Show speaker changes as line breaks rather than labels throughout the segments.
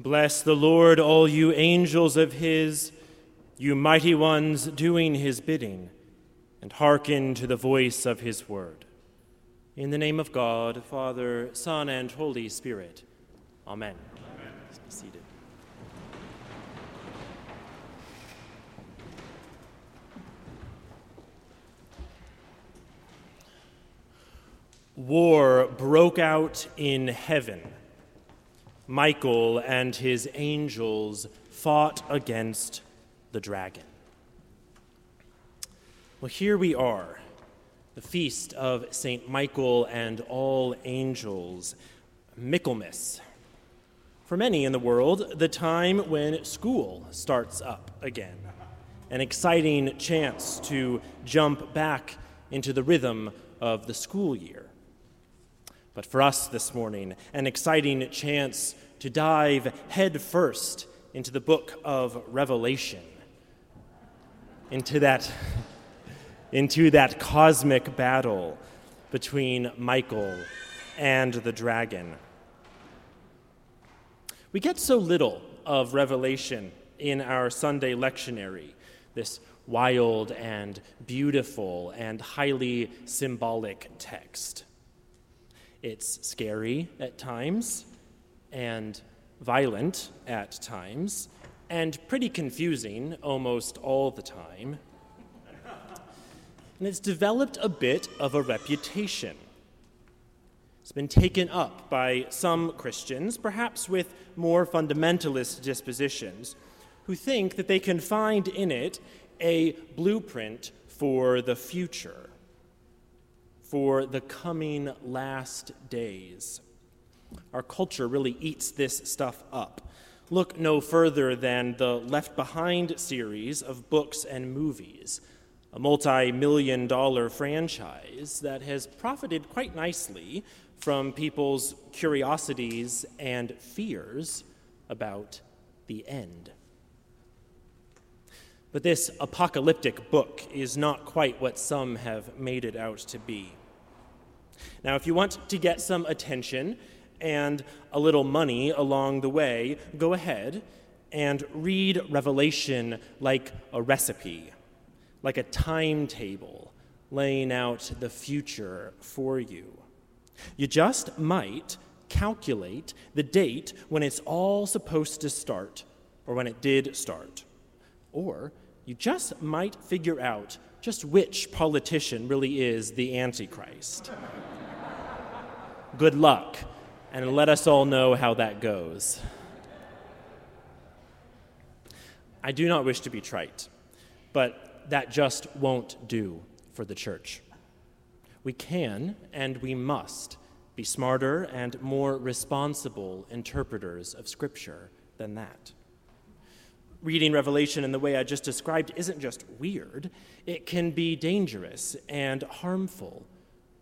Bless the Lord, all you angels of his, you mighty ones doing his bidding, and hearken to the voice of his word. In the name of God, Father, Son, and Holy Spirit. Amen. Amen. Seated. War broke out in heaven Michael and his angels fought against the dragon. Well, here we are, the feast of St. Michael and all angels, Michaelmas. For many in the world, the time when school starts up again, an exciting chance to jump back into the rhythm of the school year. But for us this morning, an exciting chance to dive headfirst into the book of Revelation, into that, into that cosmic battle between Michael and the dragon. We get so little of Revelation in our Sunday lectionary, this wild and beautiful and highly symbolic text. It's scary at times and violent at times and pretty confusing almost all the time. And it's developed a bit of a reputation. It's been taken up by some Christians, perhaps with more fundamentalist dispositions, who think that they can find in it a blueprint for the future for the coming last days. Our culture really eats this stuff up. Look no further than the Left Behind series of books and movies, a multi million dollar franchise that has profited quite nicely from people's curiosities and fears about the end. But this apocalyptic book is not quite what some have made it out to be. Now, if you want to get some attention and a little money along the way, go ahead and read Revelation like a recipe, like a timetable laying out the future for you. You just might calculate the date when it's all supposed to start, or when it did start. Or you just might figure out just which politician really is the Antichrist. Good luck, and let us all know how that goes. I do not wish to be trite, but that just won't do for the church. We can and we must be smarter and more responsible interpreters of Scripture than that reading Revelation in the way I just described isn't just weird, it can be dangerous and harmful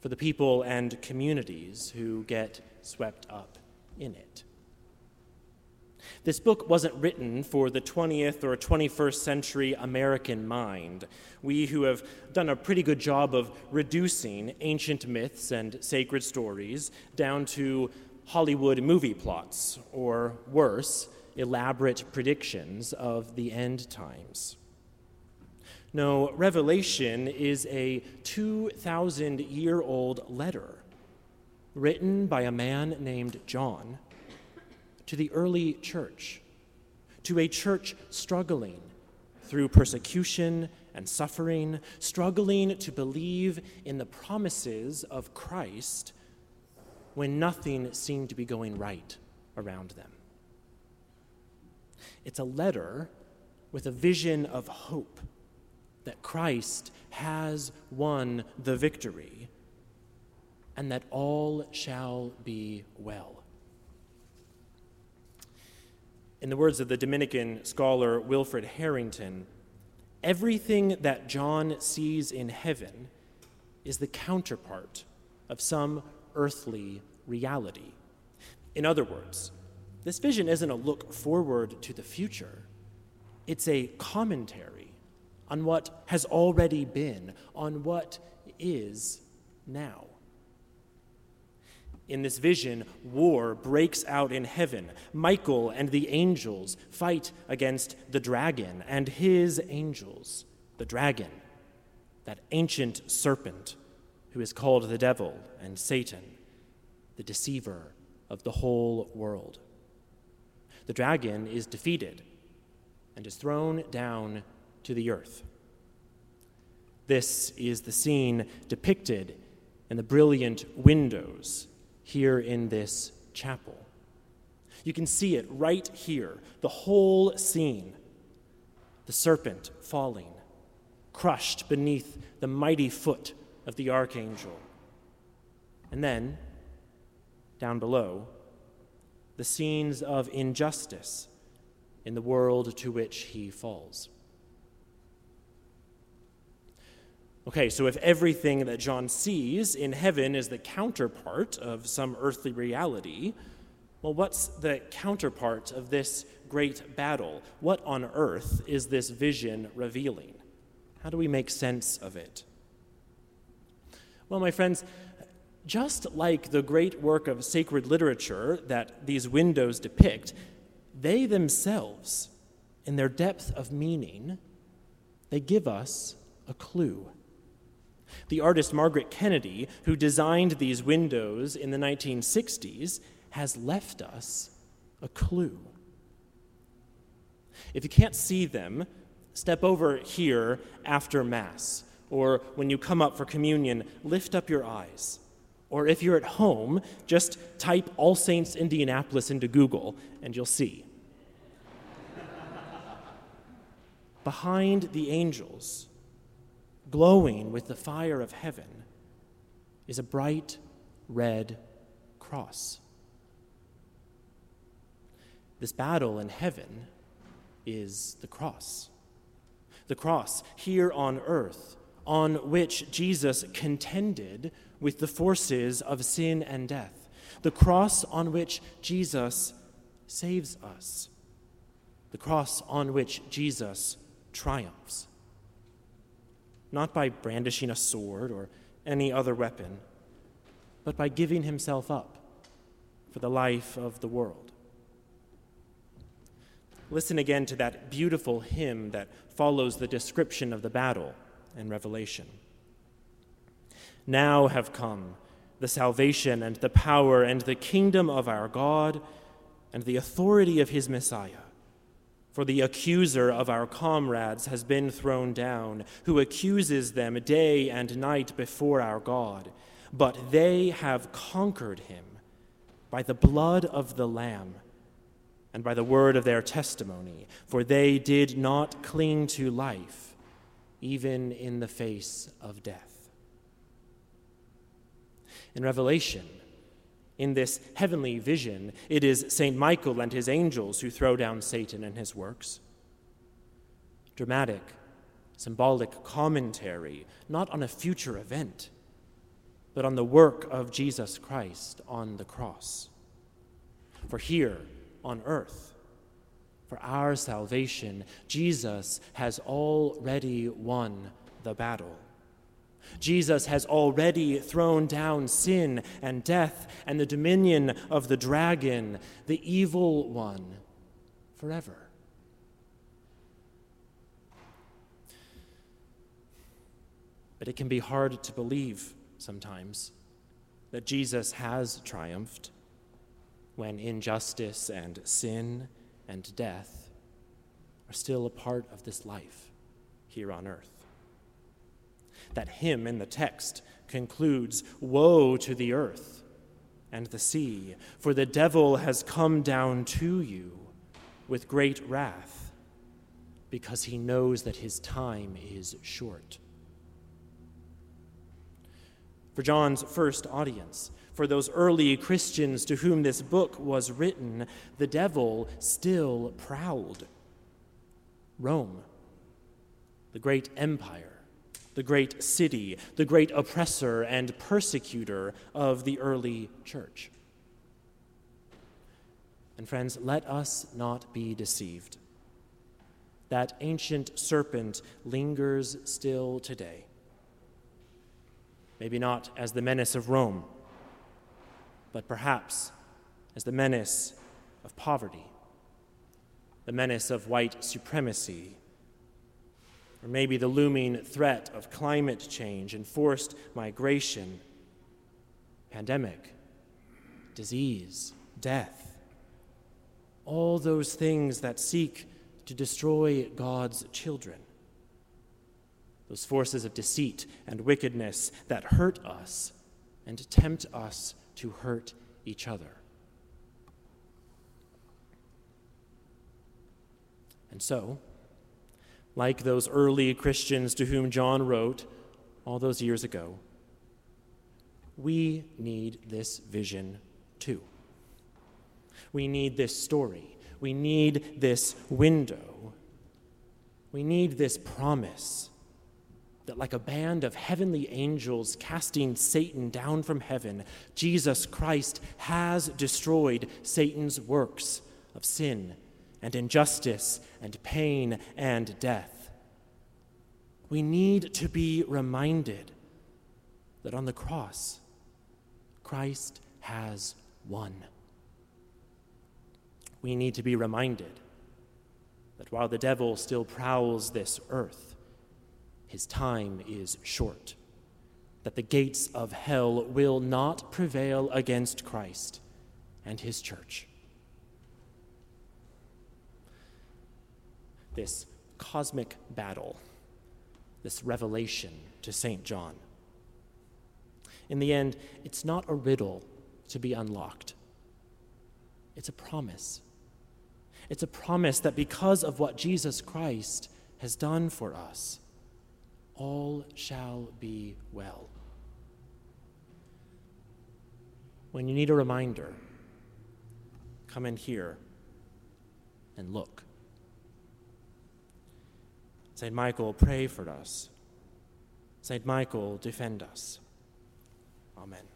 for the people and communities who get swept up in it. This book wasn't written for the 20th or 21st century American mind. We who have done a pretty good job of reducing ancient myths and sacred stories down to Hollywood movie plots, or worse, elaborate predictions of the end times. No, Revelation is a 2,000 year old letter written by a man named John to the early church, to a church struggling through persecution and suffering, struggling to believe in the promises of Christ when nothing seemed to be going right around them. It's a letter with a vision of hope that Christ has won the victory and that all shall be well. In the words of the Dominican scholar Wilfrid Harrington, everything that John sees in heaven is the counterpart of some earthly reality. In other words, this vision isn't a look forward to the future, it's a commentary on what has already been, on what is now. In this vision, war breaks out in heaven. Michael and the angels fight against the dragon and his angels. The dragon, that ancient serpent who is called the devil and Satan, the deceiver of the whole world. The dragon is defeated and is thrown down to the earth. This is the scene depicted in the brilliant windows here in this chapel. You can see it right here, the whole scene. The serpent falling, crushed beneath the mighty foot of the archangel. And then, down below, the scenes of injustice in the world to which he falls. Okay, so if everything that John sees in heaven is the counterpart of some earthly reality, well, what's the counterpart of this great battle? What on earth is this vision revealing? How do we make sense of it? Well, my friends, just like the great work of sacred literature that these windows depict, they themselves, in their depth of meaning, they give us a clue. The artist Margaret Kennedy, who designed these windows in the 1960s, has left us a clue. If you can't see them, step over here after Mass, or when you come up for communion, lift up your eyes. Or if you're at home, just type All Saints Indianapolis into Google and you'll see. Behind the angels, glowing with the fire of heaven, is a bright red cross. This battle in heaven is the cross. The cross here on earth, on which Jesus contended with the forces of sin and death. The cross on which Jesus saves us. The cross on which Jesus triumphs not by brandishing a sword or any other weapon, but by giving himself up for the life of the world. Listen again to that beautiful hymn that follows the description of the battle in Revelation. Now have come the salvation and the power and the kingdom of our God and the authority of his Messiah. For the accuser of our comrades has been thrown down, who accuses them day and night before our God. But they have conquered him by the blood of the Lamb and by the word of their testimony, for they did not cling to life, even in the face of death. In Revelation, in this heavenly vision, it is St. Michael and his angels who throw down Satan and his works. Dramatic, symbolic commentary, not on a future event, but on the work of Jesus Christ on the cross. For here on earth, for our salvation, Jesus has already won the battle. Jesus has already thrown down sin and death and the dominion of the dragon, the evil one, forever. But it can be hard to believe sometimes that Jesus has triumphed when injustice and sin and death are still a part of this life here on earth that hymn in the text concludes Woe to the earth and the sea, for the devil has come down to you with great wrath, because he knows that his time is short. For John's first audience, for those early Christians to whom this book was written, the devil still prowled. Rome, the great empire, the great city, the great oppressor and persecutor of the early church. And friends, let us not be deceived. That ancient serpent lingers still today. Maybe not as the menace of Rome, but perhaps as the menace of poverty, the menace of white supremacy, or maybe the looming threat of climate change and forced migration, pandemic, disease, death. All those things that seek to destroy God's children. Those forces of deceit and wickedness that hurt us and tempt us to hurt each other. And so, like those early Christians to whom John wrote all those years ago, we need this vision too. We need this story. We need this window. We need this promise that, like a band of heavenly angels casting Satan down from heaven, Jesus Christ has destroyed Satan's works of sin and injustice and pain and death. We need to be reminded that on the cross, Christ has won. We need to be reminded that while the devil still prowls this earth, his time is short, that the gates of hell will not prevail against Christ and his church. This cosmic battle, this revelation to St. John. In the end, it's not a riddle to be unlocked, it's a promise. It's a promise that because of what Jesus Christ has done for us, all shall be well. When you need a reminder, come in here and look. St. Michael, pray for us. St. Michael, defend us. Amen.